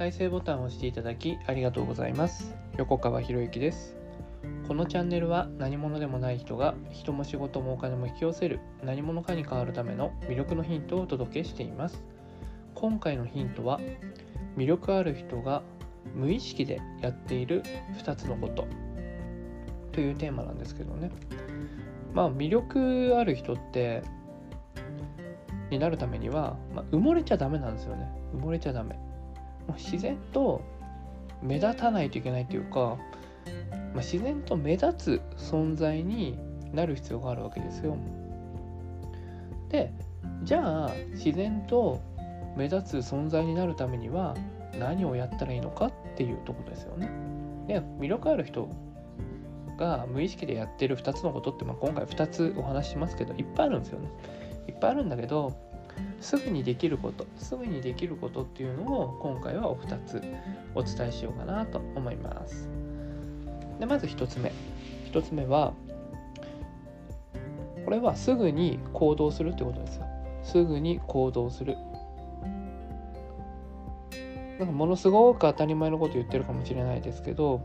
再生ボタンを押していただきありがとうございます。横川博之です。このチャンネルは何者でもない人が人も仕事もお金も引き寄せる何者かに変わるための魅力のヒントをお届けしています。今回のヒントは魅力ある人が無意識でやっている2つのことというテーマなんですけどね。まあ魅力ある人ってになるためには、まあ、埋もれちゃダメなんですよね。埋もれちゃダメ。もう自然と目立たないといけないというか、まあ、自然と目立つ存在になる必要があるわけですよ。でじゃあ自然と目立つ存在になるためには何をやったらいいのかっていうところですよね。で魅力ある人が無意識でやってる2つのことって、まあ、今回2つお話ししますけどいっぱいあるんですよね。いっぱいあるんだけどすぐにできることすぐにできることっていうのを今回はお二つお伝えしようかなと思います。でまず1つ目。1つ目はこれはすぐに行動するってことですよ。すぐに行動する。なんかものすごく当たり前のこと言ってるかもしれないですけど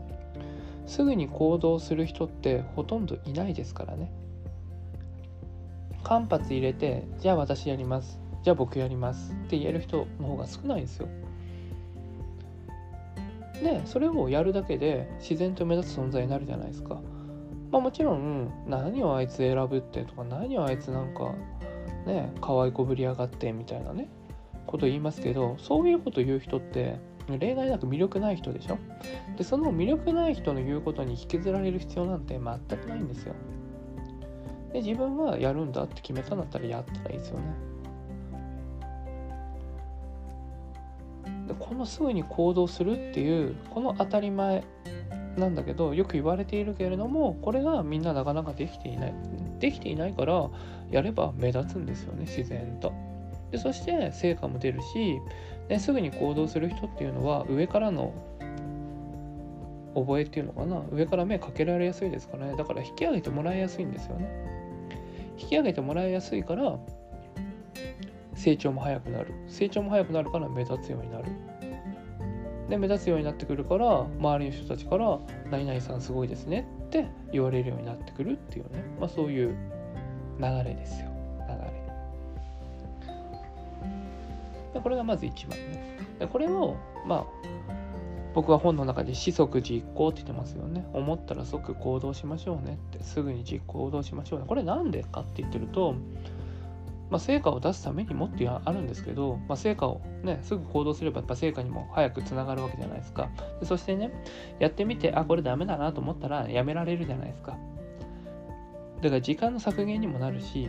すぐに行動する人ってほとんどいないですからね。間髪入れてじゃあ私やります。じゃあ僕やりますって言える人の方が少ないんですよ。でそれをやるだけで自然と目立つ存在になるじゃないですか。まあもちろん何をあいつ選ぶってとか何をあいつなんかね可愛いこぶりやがってみたいなねこと言いますけどそういうこと言う人って例外なく魅力ない人でしょ。でその魅力ない人の言うことに引きずられる必要なんて全くないんですよ。で自分はやるんだって決めたんだったらやったらいいですよね。でこのすぐに行動するっていうこの当たり前なんだけどよく言われているけれどもこれがみんななかなかできていない。できていないからやれば目立つんですよね自然と。でそして成果も出るしですぐに行動する人っていうのは上からの覚えっていうのかな？上から目かけられやすいですからね。だから引き上げてもらいやすいんですよね。引き上げてもらいやすいから成長も早くなる。成長も早くなるから目立つようになる。で目立つようになってくるから周りの人たちから「何々さんすごいですね」って言われるようになってくるっていうね、まあ、そういう流れですよ。流れ。でこれがまず1番ね。でこれをまあ僕は本の中で「四即実行」って言ってますよね。思ったら即行動しましょうねって。すぐに実行動しましょうね。これなんでかって言ってるとまあ、成果を出すためにもっていうあるんですけど、まあ、成果をねすぐ行動すればやっぱ成果にも早くつながるわけじゃないですか。でそしてねやってみてあこれダメだなと思ったらやめられるじゃないですか。だから時間の削減にもなるし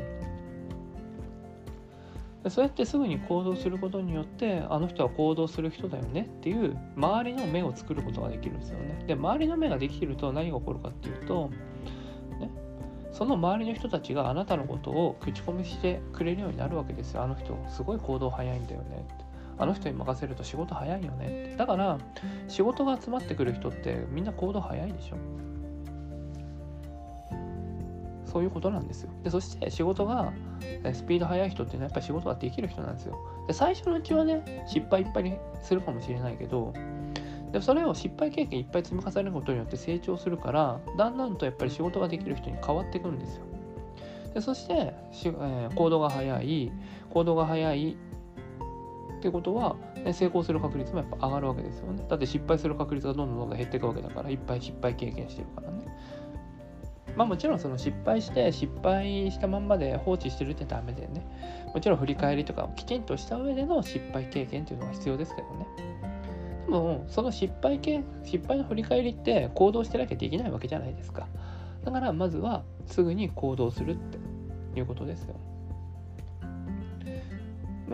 そうやってすぐに行動することによってあの人は行動する人だよねっていう周りの目を作ることができるんですよね。で周りの目ができると何が起こるかっていうとその周りの人たちがあなたのことを口コミしてくれるようになるわけですよ。あの人すごい行動早いんだよねって。あの人に任せると仕事早いよねって。だから仕事が集まってくる人ってみんな行動早いでしょ。そういうことなんですよ。でそして仕事がスピード速い人っていうのはやっぱり仕事ができる人なんですよ。で最初のうちはね失敗いっぱいにするかもしれないけどでそれを失敗経験いっぱい積み重ねることによって成長するからだんだんとやっぱり仕事ができる人に変わっていくんですよ。でそしてし、えー、行動が早い行動が早いってことは、ね、成功する確率もやっぱ上がるわけですよね。だって失敗する確率がどんどんどんどん減っていくわけだからいっぱい失敗経験してるからね。まあもちろんその失敗して失敗したまんまで放置してるってダメでねもちろん振り返りとかをきちんとした上での失敗経験っていうのは必要ですけどね。もその失敗系失敗の振り返りって行動してなきゃできないわけじゃないですか。だからまずはすぐに行動するっていうことですよ、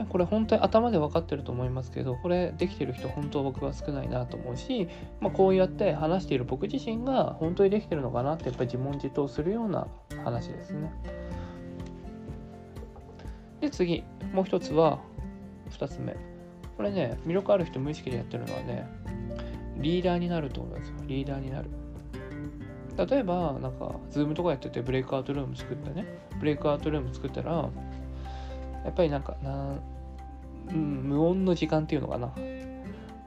これ本当に頭で分かってると思いますけどこれできてる人本当僕は少ないなと思うし、まあ、こうやって話している僕自身が本当にできてるのかなってやっぱり自問自答するような話ですね。で次。もう一つは2つ目。これね、魅力ある人無意識でやってるのはね、リーダーになるってことですよ。リーダーになる。例えば、なんか、 Zoom とかやってて、ブレイクアウトルーム作ってね、ブレイクアウトルーム作ったら、やっぱりなんか、なうん、無音の時間っていうのかな。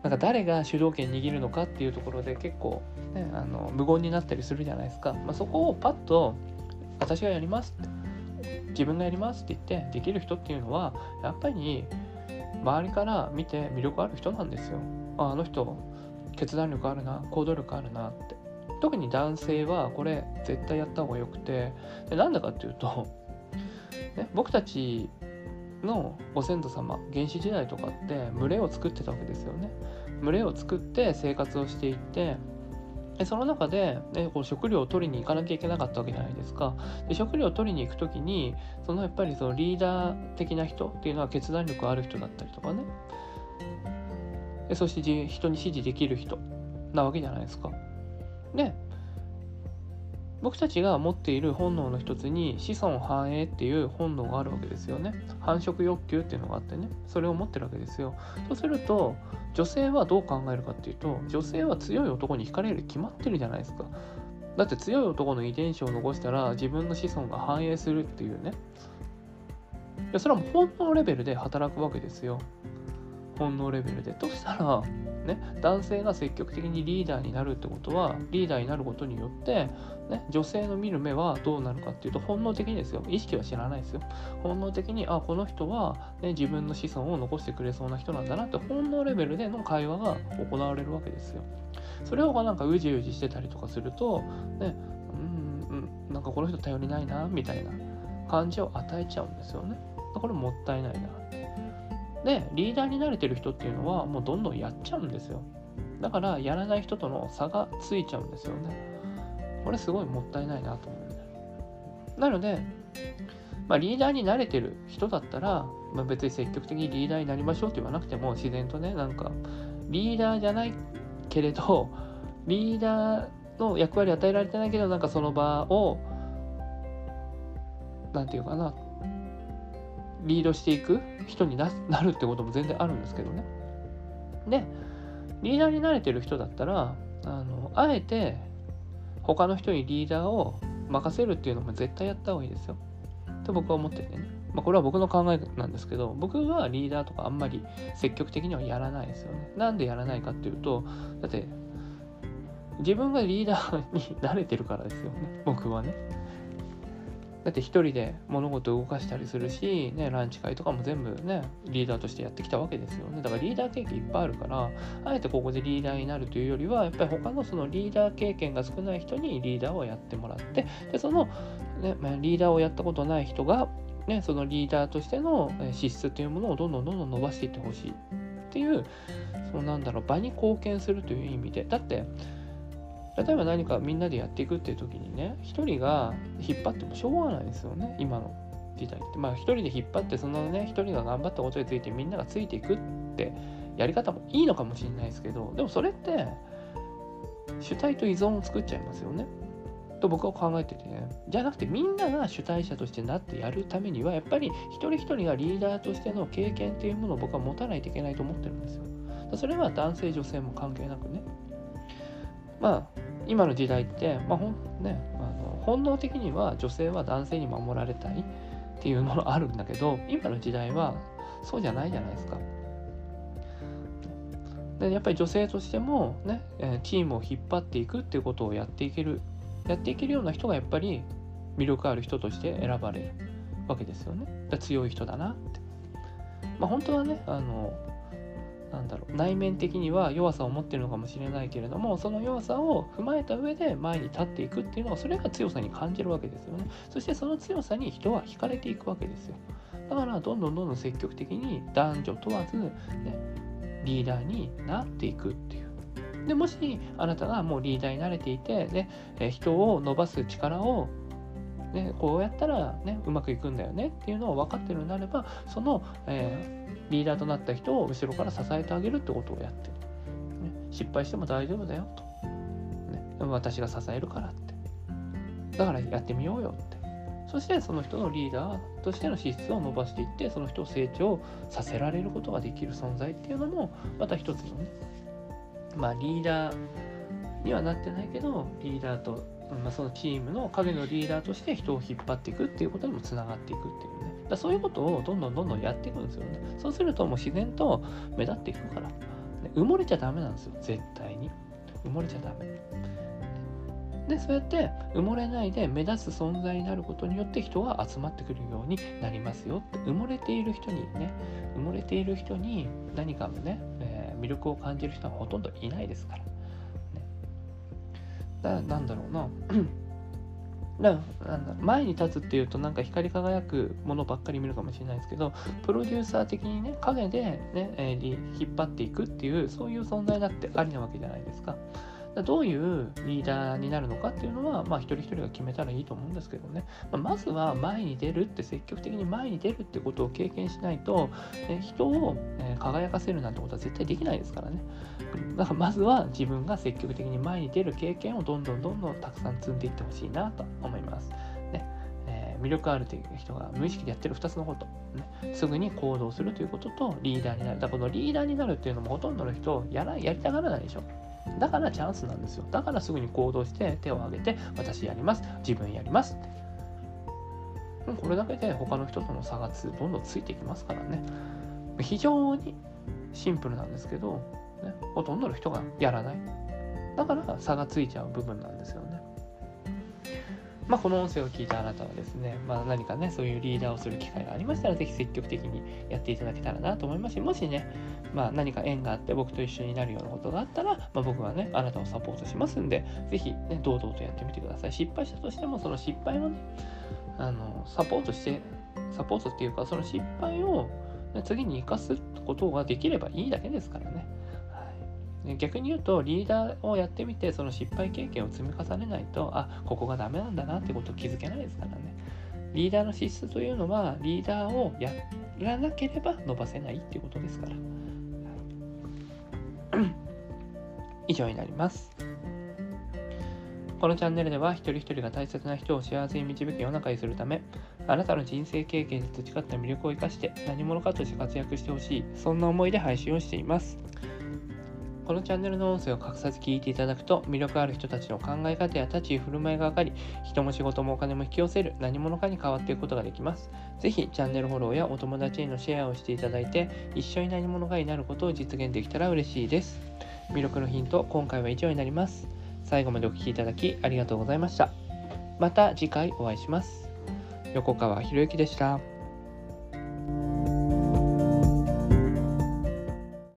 なんか誰が主導権握るのかっていうところで結構、ね、あの無言になったりするじゃないですか、まあ、そこをパッと私がやりますって自分がやりますって言ってできる人っていうのはやっぱり周りから見て魅力ある人なんですよ。ああの人決断力あるな行動力あるなって。特に男性はこれ絶対やった方がよくて。でなんでかっていうと、ね、僕たちのご先祖様原始時代とかって群れを作ってたわけですよね。群れを作って生活をしていってでその中で、ね、こう食料を取りに行かなきゃいけなかったわけじゃないですか。で食料を取りに行く時にそのやっぱりそのリーダー的な人っていうのは決断力ある人だったりとかね。でそして人に指示できる人なわけじゃないですか。で僕たちが持っている本能の一つに子孫繁栄っていう本能があるわけですよね。繁殖欲求っていうのがあってね。それを持ってるわけですよ。そうすると女性はどう考えるかっていうと女性は強い男に惹かれる決まってるじゃないですか。だって強い男の遺伝子を残したら自分の子孫が繁栄するっていうね。いやそれはもう本能レベルで働くわけですよ。本能レベルで。としたらね、男性が積極的にリーダーになるってことはリーダーになることによって、ね、女性の見る目はどうなるかっていうと本能的にですよ。意識は知らないですよ。本能的にあこの人は、ね、自分の子孫を残してくれそうな人なんだなって本能レベルでの会話が行われるわけですよ。それをなんかうじうじしてたりとかするとねうんうんなんかこの人頼りないなみたいな感じを与えちゃうんですよね。これもったいないな。でリーダーに慣れてる人っていうのはもうどんどんやっちゃうんですよ。だからやらない人との差がついちゃうんですよね。これすごいもったいないなと思うなので、まあ、リーダーに慣れてる人だったら、まあ、別に積極的にリーダーになりましょうって言わなくても自然とねなんかリーダーじゃないけれどリーダーの役割与えられてないけどなんかその場を何て言うかなリードしていく人になるってことも全然あるんですけどね。でリーダーになれてる人だったらあのあえて他の人にリーダーを任せるっていうのも絶対やった方がいいですよ。と僕は思っててね。まあ、これは僕の考えなんですけど僕はリーダーとかあんまり積極的にはやらないですよね。なんでやらないかっていうとだって自分がリーダーに慣れてるからですよね僕はね。だって一人で物事を動かしたりするし、ね、ランチ会とかも全部ね、リーダーとしてやってきたわけですよね。だからリーダー経験いっぱいあるから、あえてここでリーダーになるというよりは、やっぱり他のそのリーダー経験が少ない人にリーダーをやってもらって、で、その、ね、リーダーをやったことない人が、ね、そのリーダーとしての資質というものをどんどんどんどん伸ばしていってほしいっていう、そのなんだろう、場に貢献するという意味で、だって、例えば何かみんなでやっていくっていう時にね一人が引っ張ってもしょうがないですよね今の時代って。まあ一人で引っ張ってそのね一人が頑張ったことについてみんながついていくってやり方もいいのかもしれないですけどでもそれって主体と依存を作っちゃいますよね。と僕は考えててね。じゃなくてみんなが主体者としてなってやるためにはやっぱり一人一人がリーダーとしての経験っていうものを僕は持たないといけないと思ってるんですよ。それは男性女性も関係なくね。まあ今の時代って、まあほんね、あの本能的には女性は男性に守られたいっていうものあるんだけど今の時代はそうじゃないじゃないですか。でやっぱり女性としてもねチームを引っ張っていくっていうことをやっていけるやっていけるような人がやっぱり魅力ある人として選ばれるわけですよね。だ強い人だなって。まあ本当はねあのなんだろう内面的には弱さを持ってるのかもしれないけれどもその弱さを踏まえた上で前に立っていくっていうのはそれが強さに感じるわけですよね。そしてその強さに人は惹かれていくわけですよ。だからどんどんどんどん積極的に男女問わず、ね、リーダーになっていくっていう。でもしあなたがもうリーダーに慣れていて、ね、人を伸ばす力をね、こうやったら、ね、うまくいくんだよねっていうのを分かってるのであればその、えー、リーダーとなった人を後ろから支えてあげるってことをやってる、ね、失敗しても大丈夫だよと、ね、私が支えるからって。だからやってみようよって。そしてその人のリーダーとしての資質を伸ばしていってその人を成長させられることができる存在っていうのもまた一つのねまあリーダーにはなってないけどリーダーとまあ、そのチームの影のリーダーとして人を引っ張っていくっていうことにもつながっていくっていうね。だそういうことをどんどんどんどんやっていくんですよね。そうするともう自然と目立っていくから、ね、埋もれちゃダメなんですよ。絶対に。埋もれちゃダメ。でそうやって埋もれないで目立つ存在になることによって人が集まってくるようになりますよって。埋もれている人にね。埋もれている人に何かのね、えー、魅力を感じる人はほとんどいないですから、だなんだろうな だ前に立つっていうとなんか光り輝くものばっかり見るかもしれないですけどプロデューサー的にね影でね、えー、引っ張っていくっていうそういう存在だってありなわけじゃないですか。どういうリーダーになるのかっていうのは、まあ、一人一人が決めたらいいと思うんですけどね、まあ、まずは前に出るって積極的に前に出るってことを経験しないと、え人を、え輝かせるなんてことは絶対できないですからねだからまずは自分が積極的に前に出る経験をどんどんどんどんたくさん積んでいってほしいなと思います。ねえ、魅力あるという人が無意識でやってる2つのこと、ね、すぐに行動するということとリーダーになる。だからこのリーダーになるっていうのもほとんどの人やらやりたがらないでしょ。だからチャンスなんですよ。だからすぐに行動して手を挙げて私やります。自分やります。これだけで他の人との差がどんどんついていきますからね。非常にシンプルなんですけど、ね、ほとんどの人がやらない。だから差がついちゃう部分なんですよね。まあ、この音声を聞いたあなたはですね、まあ、何かね、そういうリーダーをする機会がありましたら、ぜひ積極的にやっていただけたらなと思いますし、もしね、まあ、何か縁があって僕と一緒になるようなことがあったら、まあ、僕はね、あなたをサポートしますんで、ぜひね、堂々とやってみてください。失敗したとしても、その失敗をね、あの、サポートして、サポートっていうか、その失敗を、ね、次に生かすことができればいいだけですからね。逆に言うとリーダーをやってみてその失敗経験を積み重ねないとあここがダメなんだなってことを気づけないですからね。リーダーの資質というのはリーダーをやらなければ伸ばせないっていうことですから。以上になります。このチャンネルでは一人一人が大切な人を幸せに導く世の中にするためあなたの人生経験で培った魅力を生かして何者かとして活躍してほしいそんな思いで配信をしています。このチャンネルの音声を隠さず聞いていただくと魅力ある人たちの考え方や立ち居振る舞いが分かり人も仕事もお金も引き寄せる何者かに変わっていくことができます。ぜひチャンネルフォローやお友達へのシェアをしていただいて一緒に何者かになることを実現できたら嬉しいです。魅力のヒント今回は以上になります。最後までお聴きいただきありがとうございました。また次回お会いします。横川博之でした。